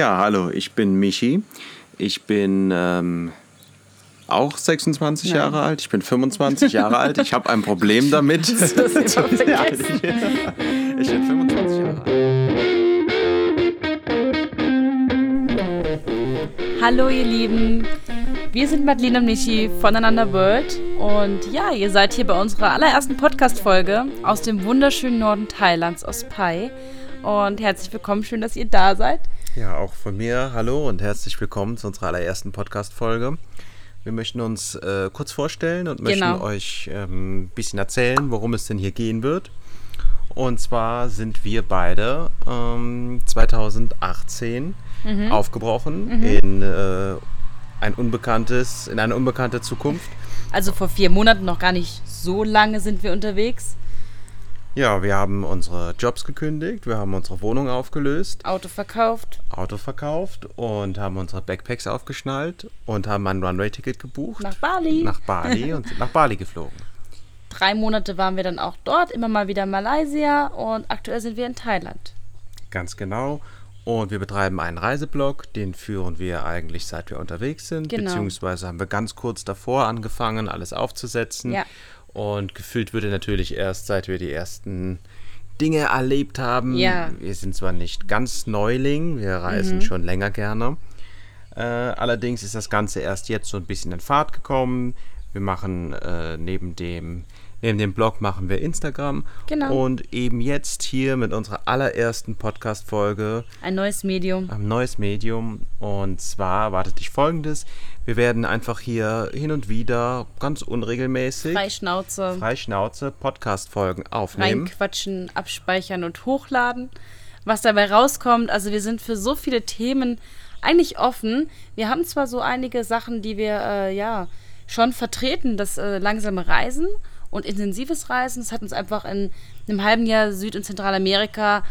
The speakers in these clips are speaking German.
Ja, hallo, ich bin Michi. Ich bin ähm, auch 26 Nein. Jahre alt. Ich bin 25 Jahre alt. Ich habe ein Problem damit. Das du immer vergessen. Ich bin 25 Jahre alt. Hallo ihr Lieben, wir sind Madeline und Michi voneinander World und ja, ihr seid hier bei unserer allerersten Podcast-Folge aus dem wunderschönen Norden Thailands, aus Pai und herzlich willkommen, schön, dass ihr da seid. Ja, auch von mir hallo und herzlich willkommen zu unserer allerersten Podcast-Folge. Wir möchten uns äh, kurz vorstellen und möchten Genau. euch ähm, ein bisschen erzählen, worum es denn hier gehen wird. Und zwar sind wir beide ähm, 2018 Mhm. aufgebrochen in äh, ein unbekanntes, in eine unbekannte Zukunft. Also vor vier Monaten, noch gar nicht so lange sind wir unterwegs, Ja, wir haben unsere Jobs gekündigt, wir haben unsere Wohnung aufgelöst, Auto verkauft, Auto verkauft und haben unsere Backpacks aufgeschnallt und haben ein Runway-Ticket gebucht nach Bali. nach Bali und sind nach Bali geflogen. Drei Monate waren wir dann auch dort, immer mal wieder in Malaysia und aktuell sind wir in Thailand. Ganz genau. Und wir betreiben einen Reiseblog, den führen wir eigentlich seit wir unterwegs sind. Genau. Beziehungsweise haben wir ganz kurz davor angefangen, alles aufzusetzen. Ja. Und gefüllt wird er natürlich erst, seit wir die ersten Dinge erlebt haben. Ja. Wir sind zwar nicht ganz Neuling, wir reisen schon länger gerne. Äh, allerdings ist das Ganze erst jetzt so ein bisschen in Fahrt gekommen. Wir machen äh, neben dem neben dem Blog machen wir Instagram Genau. und eben jetzt hier mit unserer allerersten Podcast Folge Ein neues Medium. ein neues Medium und zwar erwartet dich folgendes: Wir werden einfach hier hin und wieder ganz unregelmäßig Freischnauze. frei Schnauze Podcast Folgen aufnehmen. reinquatschen, abspeichern und hochladen. Was dabei rauskommt, also wir sind für so viele Themen eigentlich offen. Wir haben zwar so einige Sachen, die wir äh, ja schon vertreten, das äh, langsame Reisen und intensives Reisen. Das hat uns einfach in einem halben Jahr Süd- und Zentralamerika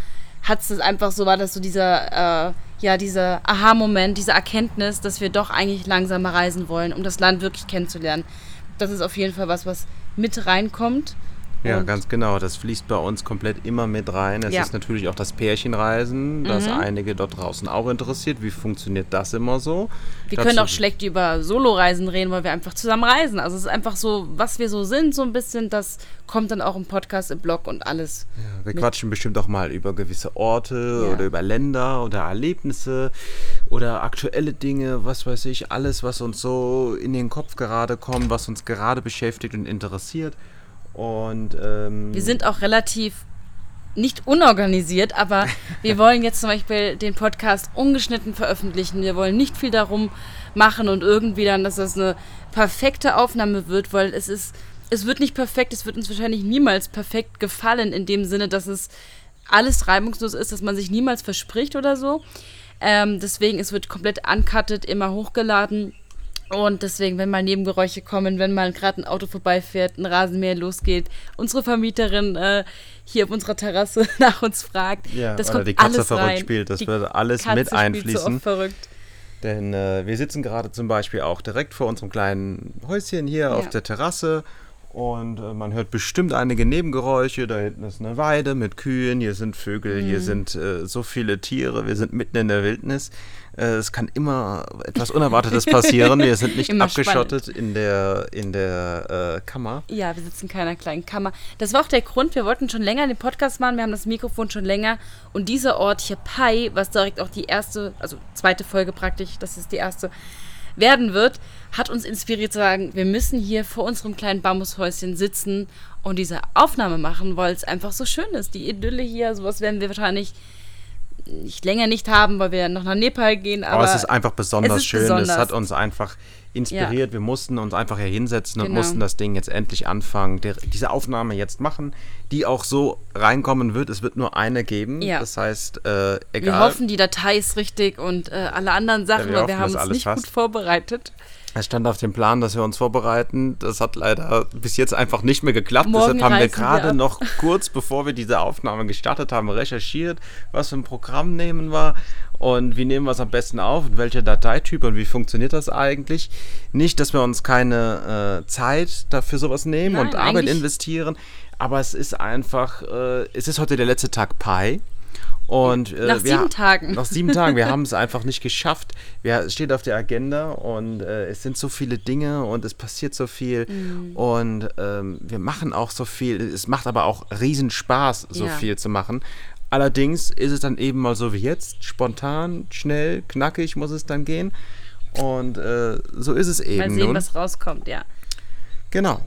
hat es einfach so, war das so dieser, äh, ja, dieser Aha-Moment, diese Erkenntnis, dass wir doch eigentlich langsamer reisen wollen, um das Land wirklich kennenzulernen. Das ist auf jeden Fall was, was mit reinkommt. Ja, Und- ganz genau. Das fließt bei uns komplett immer mit rein. Es Ja. ist natürlich auch das Pärchenreisen, das Mhm. einige dort draußen auch interessiert. Wie funktioniert das immer so? Wir Dazu- können auch schlecht über Solo-Reisen reden, weil wir einfach zusammen reisen. Also es ist einfach so, was wir so sind, so ein bisschen, das kommt dann auch im Podcast, im Blog und alles. Ja, wir quatschen bestimmt auch mal über gewisse Orte Ja. oder über Länder oder Erlebnisse oder aktuelle Dinge, was weiß ich, alles, was uns so in den Kopf gerade kommt, was uns gerade beschäftigt und interessiert. Und ähm, Wir sind auch relativ nicht unorganisiert, aber wir wollen jetzt zum Beispiel den Podcast ungeschnitten veröffentlichen. Wir wollen nicht viel darum machen und irgendwie dann, dass das eine perfekte Aufnahme wird, weil es ist, es wird nicht perfekt, es wird uns wahrscheinlich niemals perfekt gefallen, in dem Sinne, dass es alles reibungslos ist, dass man sich niemals verspricht oder so. Ähm, deswegen, es wird komplett uncutted, immer hochgeladen. Und deswegen, wenn mal Nebengeräusche kommen, wenn mal gerade ein Auto vorbeifährt, ein Rasenmäher losgeht, unsere Vermieterin äh, hier auf unserer Terrasse nach uns fragt, Ja, das oder kommt die Katze alles verrückt rein. spielt, das Die wird alles Katze mit spielt so einfließen. verrückt. Denn äh, wir sitzen gerade zum Beispiel auch direkt vor unserem kleinen Häuschen hier auf Ja. der Terrasse und äh, man hört bestimmt einige Nebengeräusche. Da hinten ist eine Weide mit Kühen, hier sind Vögel, Mhm. hier sind äh, so viele Tiere, wir sind mitten in der Wildnis. Äh, es kann immer etwas Unerwartetes passieren. Wir sind nicht Immer abgeschottet in der, in der äh, Kammer. Ja, wir sitzen in keiner kleinen Kammer. Das war auch der Grund, wir wollten schon länger den Podcast machen, wir haben das Mikrofon schon länger. Und dieser Ort hier, Pai, was direkt auch die erste, also zweite Folge praktisch, das ist die erste, werden wird, hat uns inspiriert zu sagen, wir müssen hier vor unserem kleinen Bambushäuschen sitzen und diese Aufnahme machen, weil es einfach so schön ist. Die Idylle hier, sowas werden wir wahrscheinlich nicht länger nicht haben, weil wir noch nach Nepal gehen. Aber, Aber, es ist einfach besonders es ist schön. besonders. Es hat uns einfach inspiriert. Wir mussten uns einfach hier hinsetzen und Genau. mussten das Ding jetzt endlich anfangen, der, diese Aufnahme jetzt machen, die auch so reinkommen wird. Es wird nur eine geben. Ja. Das heißt, äh, egal. wir hoffen, die Datei ist richtig und äh, alle anderen Sachen, wir weil hoffen, wir haben uns alles nicht passt. gut vorbereitet. Es stand auf dem Plan, dass wir uns vorbereiten. Das hat leider bis jetzt einfach nicht mehr geklappt. Morgen Deshalb haben wir gerade noch kurz bevor wir diese Aufnahme gestartet haben, recherchiert, was für ein Programm nehmen wir und wie nehmen wir es am besten auf und welcher Dateityp und wie funktioniert das eigentlich. Nicht, dass wir uns keine äh, Zeit dafür sowas nehmen Nein, und Arbeit investieren, aber es ist einfach, äh, es ist heute der letzte Tag Pi. Und, äh, nach sieben Tagen. Nach sieben Tagen. Wir haben es einfach nicht geschafft. Wir, es steht auf der Agenda und äh, es sind so viele Dinge und es passiert so viel. Mhm. Und ähm, wir machen auch so viel. Es macht aber auch riesen Spaß, so ja. viel zu machen. Allerdings ist es dann eben mal so wie jetzt. Spontan, schnell, knackig muss es dann gehen. Und äh, so ist es eben. Mal sehen, nun. was rauskommt, ja. Genau.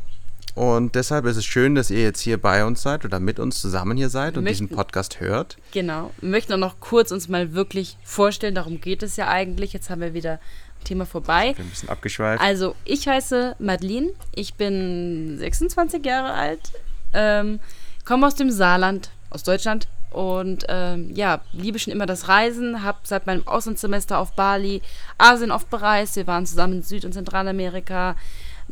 Und deshalb ist es schön, dass ihr jetzt hier bei uns seid oder mit uns zusammen hier seid und möchten, diesen Podcast hört. Genau. Wir möchten auch noch kurz uns mal wirklich vorstellen, darum geht es ja eigentlich. Jetzt haben wir wieder ein Thema vorbei. Ich bin ein bisschen abgeschweift. Also, ich heiße Madeline, ich bin 26 Jahre alt, ähm, komme aus dem Saarland, aus Deutschland und ähm, ja, liebe schon immer das Reisen, habe seit meinem Auslandssemester auf Bali Asien oft bereist. Wir waren zusammen in Süd- und Zentralamerika,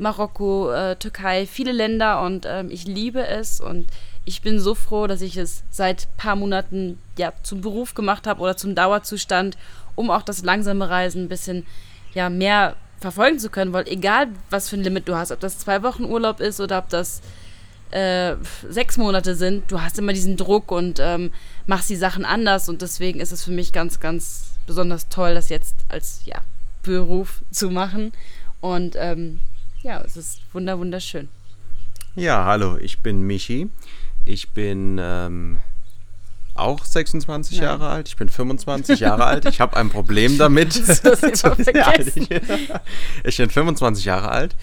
Marokko, äh, Türkei, viele Länder und ähm, ich liebe es und ich bin so froh, dass ich es seit ein paar Monaten ja zum Beruf gemacht habe oder zum Dauerzustand, um auch das langsame Reisen ein bisschen ja mehr verfolgen zu können, weil egal was für ein Limit du hast, ob das zwei Wochen Urlaub ist oder ob das äh, sechs Monate sind, du hast immer diesen Druck und ähm, machst die Sachen anders und deswegen ist es für mich ganz, ganz besonders toll, das jetzt als ja, Beruf zu machen und ähm, ja, es ist wunder wunderschön. Ja, hallo, ich bin Michi. Ich bin ähm, auch 26 Nein. Jahre alt. Ich bin 25 Jahre alt. Ich habe ein Problem damit. Ich bin 25 Jahre alt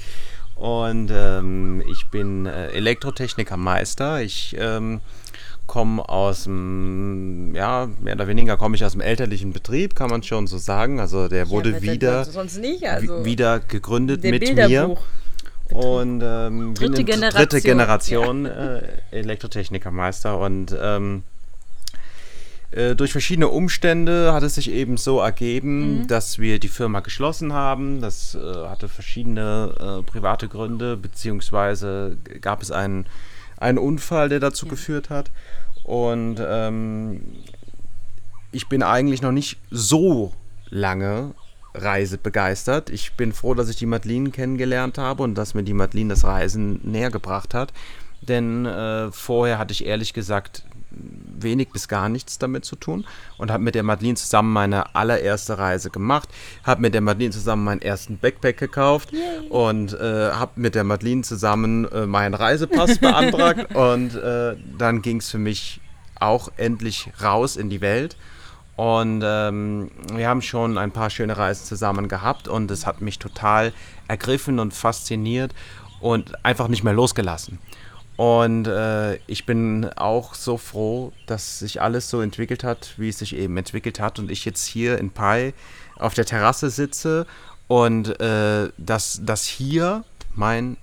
und ähm, ich bin äh, Elektrotechniker-Meister. Ich ähm, komme aus dem, ja, mehr oder weniger komme ich aus dem elterlichen Betrieb, kann man schon so sagen. Also der wurde ja, wieder, nicht, also wieder gegründet mit Bilderbuch. mir. Und ähm, dritte Generation, dritte Generation ja. äh, Elektrotechnikermeister. Und ähm, äh, durch verschiedene Umstände hat es sich eben so ergeben, mhm. dass wir die Firma geschlossen haben. Das äh, hatte verschiedene äh, private Gründe, beziehungsweise gab es einen ein Unfall, der dazu ja. geführt hat. Und ähm, ich bin eigentlich noch nicht so lange reisebegeistert. Ich bin froh, dass ich die Madeline kennengelernt habe und dass mir die Madeline das Reisen näher gebracht hat. Denn äh, vorher hatte ich ehrlich gesagt wenig bis gar nichts damit zu tun und habe mit der Madeline zusammen meine allererste Reise gemacht, habe mit der Madeline zusammen meinen ersten Backpack gekauft Yay. und äh, habe mit der Madeline zusammen äh, meinen Reisepass beantragt und äh, dann ging es für mich auch endlich raus in die Welt. Und ähm, wir haben schon ein paar schöne Reisen zusammen gehabt und es hat mich total ergriffen und fasziniert und einfach nicht mehr losgelassen. Und äh, ich bin auch so froh, dass sich alles so entwickelt hat, wie es sich eben entwickelt hat. Und ich jetzt hier in Pai auf der Terrasse sitze und äh, dass das hier mein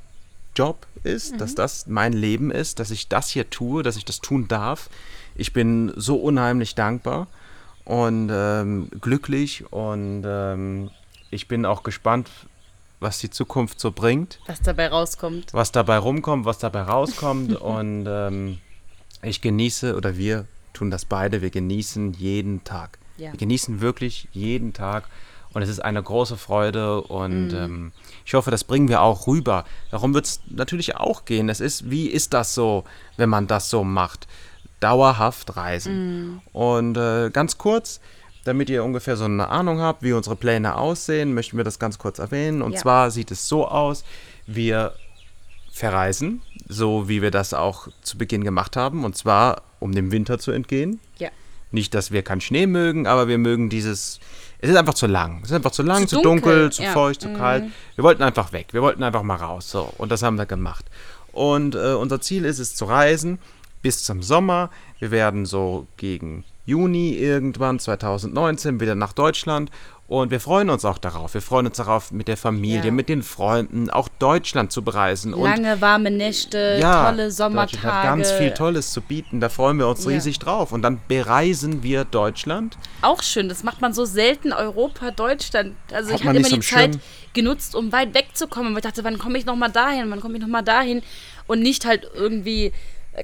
Job ist, mhm. dass das mein Leben ist, dass ich das hier tue, dass ich das tun darf. Ich bin so unheimlich dankbar und ähm, glücklich und ähm, ich bin auch gespannt, was die Zukunft so bringt. Was dabei rauskommt. Was dabei rumkommt, was dabei rauskommt. und ähm, ich genieße, oder wir tun das beide, wir genießen jeden Tag. Ja. Wir genießen wirklich jeden Tag. Und es ist eine große Freude und mm. ähm, ich hoffe, das bringen wir auch rüber. Darum wird es natürlich auch gehen. Es ist, wie ist das so, wenn man das so macht? Dauerhaft reisen. Mm. Und äh, ganz kurz, damit ihr ungefähr so eine Ahnung habt, wie unsere Pläne aussehen, möchten wir das ganz kurz erwähnen. Und ja. zwar sieht es so aus, wir verreisen, so wie wir das auch zu Beginn gemacht haben, und zwar um dem Winter zu entgehen. Ja. Nicht, dass wir keinen Schnee mögen, aber wir mögen dieses. Es ist einfach zu lang. Es ist einfach zu lang, zu, zu dunkel, dunkel, zu ja. feucht, zu mhm. kalt. Wir wollten einfach weg. Wir wollten einfach mal raus. So, und das haben wir gemacht. Und äh, unser Ziel ist es zu reisen bis zum Sommer. Wir werden so gegen Juni irgendwann 2019 wieder nach Deutschland und wir freuen uns auch darauf. Wir freuen uns darauf, mit der Familie, ja. mit den Freunden, auch Deutschland zu bereisen. Lange warme Nächte, ja, tolle Sommertage. Deutschland hat ganz viel Tolles zu bieten. Da freuen wir uns ja. riesig drauf. Und dann bereisen wir Deutschland. Auch schön. Das macht man so selten. Europa, Deutschland. Also hat ich hatte immer die Zeit genutzt, um weit wegzukommen. Und ich dachte, wann komme ich noch mal dahin? Wann komme ich noch mal dahin? Und nicht halt irgendwie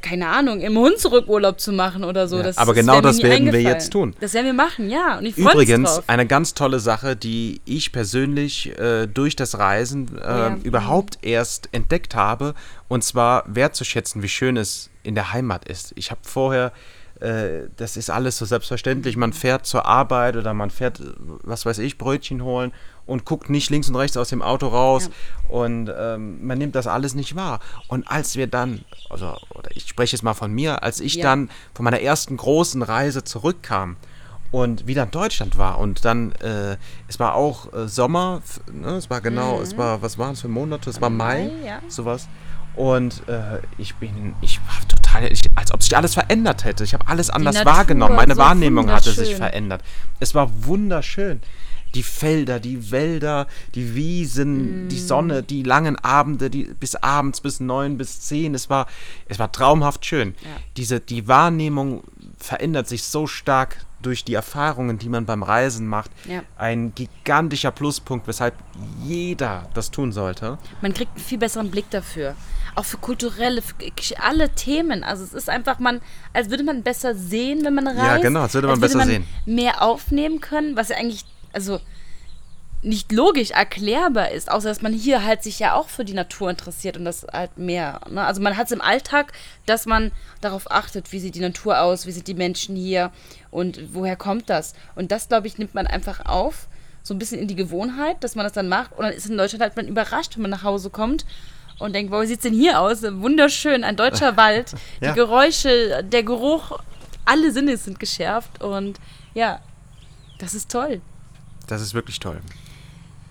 keine Ahnung, im Hunsrückurlaub zu machen oder so. Ja, das, aber genau das werden wir jetzt tun. Das werden wir machen, ja. Und ich Übrigens, drauf. eine ganz tolle Sache, die ich persönlich äh, durch das Reisen äh, ja. überhaupt erst entdeckt habe, und zwar wertzuschätzen, wie schön es in der Heimat ist. Ich habe vorher äh, das ist alles so selbstverständlich. Man fährt zur Arbeit oder man fährt, was weiß ich, Brötchen holen und guckt nicht links und rechts aus dem Auto raus ja. und ähm, man nimmt das alles nicht wahr. Und als wir dann, also oder ich spreche jetzt mal von mir, als ich ja. dann von meiner ersten großen Reise zurückkam und wieder in Deutschland war und dann, äh, es war auch äh, Sommer, ne, es war genau, mhm. es war, was waren es für Monate? Es war Mai, Mai ja. sowas. Und äh, ich bin, ich war total, ich, als ob sich alles verändert hätte. Ich habe alles anders Natur, wahrgenommen. Meine so Wahrnehmung hatte sich verändert. Es war wunderschön. Die Felder, die Wälder, die Wiesen, mm. die Sonne, die langen Abende, die bis abends bis neun bis zehn. Es war, es war traumhaft schön. Ja. Diese, die Wahrnehmung verändert sich so stark durch die Erfahrungen, die man beim Reisen macht, ja. ein gigantischer Pluspunkt, weshalb jeder das tun sollte. Man kriegt einen viel besseren Blick dafür. Auch für kulturelle, für alle Themen. Also es ist einfach, man, als würde man besser sehen, wenn man reist. Ja, genau, als würde man als besser würde man sehen. Mehr aufnehmen können, was ja eigentlich, also nicht logisch erklärbar ist, außer dass man hier halt sich ja auch für die Natur interessiert und das halt mehr. Ne? Also man hat es im Alltag, dass man darauf achtet, wie sieht die Natur aus, wie sind die Menschen hier und woher kommt das. Und das, glaube ich, nimmt man einfach auf, so ein bisschen in die Gewohnheit, dass man das dann macht. Und dann ist in Deutschland halt man überrascht, wenn man nach Hause kommt und denkt, wow, wie sieht es denn hier aus? Wunderschön, ein deutscher Wald, ja. die Geräusche, der Geruch, alle Sinne sind geschärft und ja, das ist toll. Das ist wirklich toll.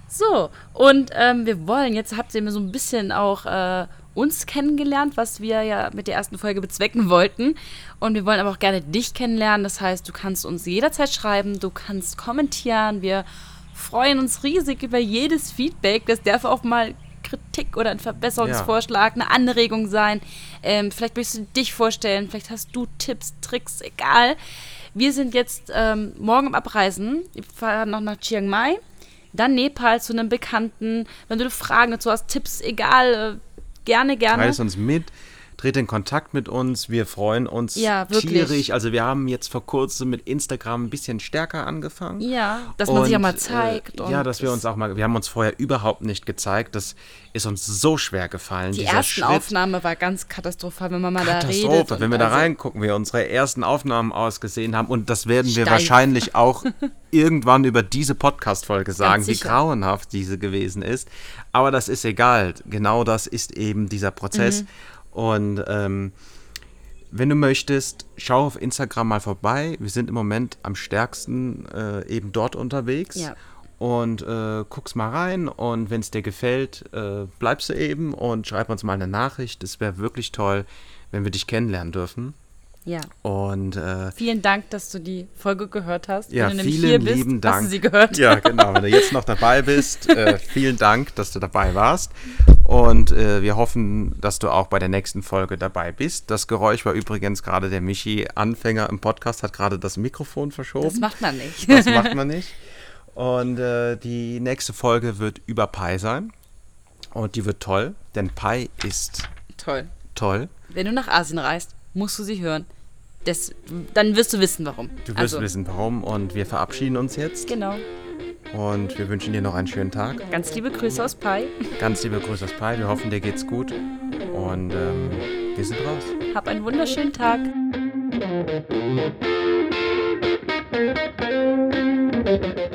So, und ähm, wir wollen, jetzt habt ihr mir so ein bisschen auch äh, uns kennengelernt, was wir ja mit der ersten Folge bezwecken wollten. Und wir wollen aber auch gerne dich kennenlernen. Das heißt, du kannst uns jederzeit schreiben, du kannst kommentieren. Wir freuen uns riesig über jedes Feedback. Das darf auch mal Kritik oder ein Verbesserungsvorschlag, ja. eine Anregung sein. Ähm, vielleicht möchtest du dich vorstellen, vielleicht hast du Tipps, Tricks, egal. Wir sind jetzt ähm, morgen am Abreisen. Wir fahren noch nach Chiang Mai dann Nepal zu einem Bekannten. Wenn du Fragen dazu hast, Tipps, egal, äh, gerne, gerne. Reiß uns mit Dreht in Kontakt mit uns. Wir freuen uns ja, tierisch. Also wir haben jetzt vor kurzem mit Instagram ein bisschen stärker angefangen. Ja, dass man und, sich auch mal zeigt. Äh, ja, dass wir uns auch mal, wir haben uns vorher überhaupt nicht gezeigt. Das ist uns so schwer gefallen. Die erste. Aufnahme war ganz katastrophal, wenn man mal da redet. Katastrophe, wenn wir also da reingucken, wie wir unsere ersten Aufnahmen ausgesehen haben. Und das werden wir Steif. wahrscheinlich auch irgendwann über diese Podcast-Folge sagen, wie grauenhaft diese gewesen ist. Aber das ist egal. Genau das ist eben dieser Prozess. Mhm. Und ähm, wenn du möchtest, schau auf Instagram mal vorbei. Wir sind im Moment am stärksten äh, eben dort unterwegs. Ja. Und äh, guck's mal rein und wenn es dir gefällt, äh, bleibst du eben und schreib uns mal eine Nachricht. Es wäre wirklich toll, wenn wir dich kennenlernen dürfen. Ja. Und äh, vielen Dank, dass du die Folge gehört hast. Ja, vielen bist, lieben Dank. Hast du sie gehört? Ja, genau. Wenn du jetzt noch dabei bist, äh, vielen Dank, dass du dabei warst. Und äh, wir hoffen, dass du auch bei der nächsten Folge dabei bist. Das Geräusch war übrigens gerade der Michi, Anfänger im Podcast, hat gerade das Mikrofon verschoben. Das macht man nicht. Das macht man nicht. Und äh, die nächste Folge wird über Pi sein. Und die wird toll, denn Pi ist toll. Toll. Wenn du nach Asien reist, musst du sie hören. Das, dann wirst du wissen, warum. Du wirst also. wissen, warum. Und wir verabschieden uns jetzt. Genau. Und wir wünschen dir noch einen schönen Tag. Ganz liebe Grüße aus Pi. Ganz liebe Grüße aus Pi. Wir hoffen, dir geht's gut. Und ähm, wir sind raus. Hab einen wunderschönen Tag. Thank you.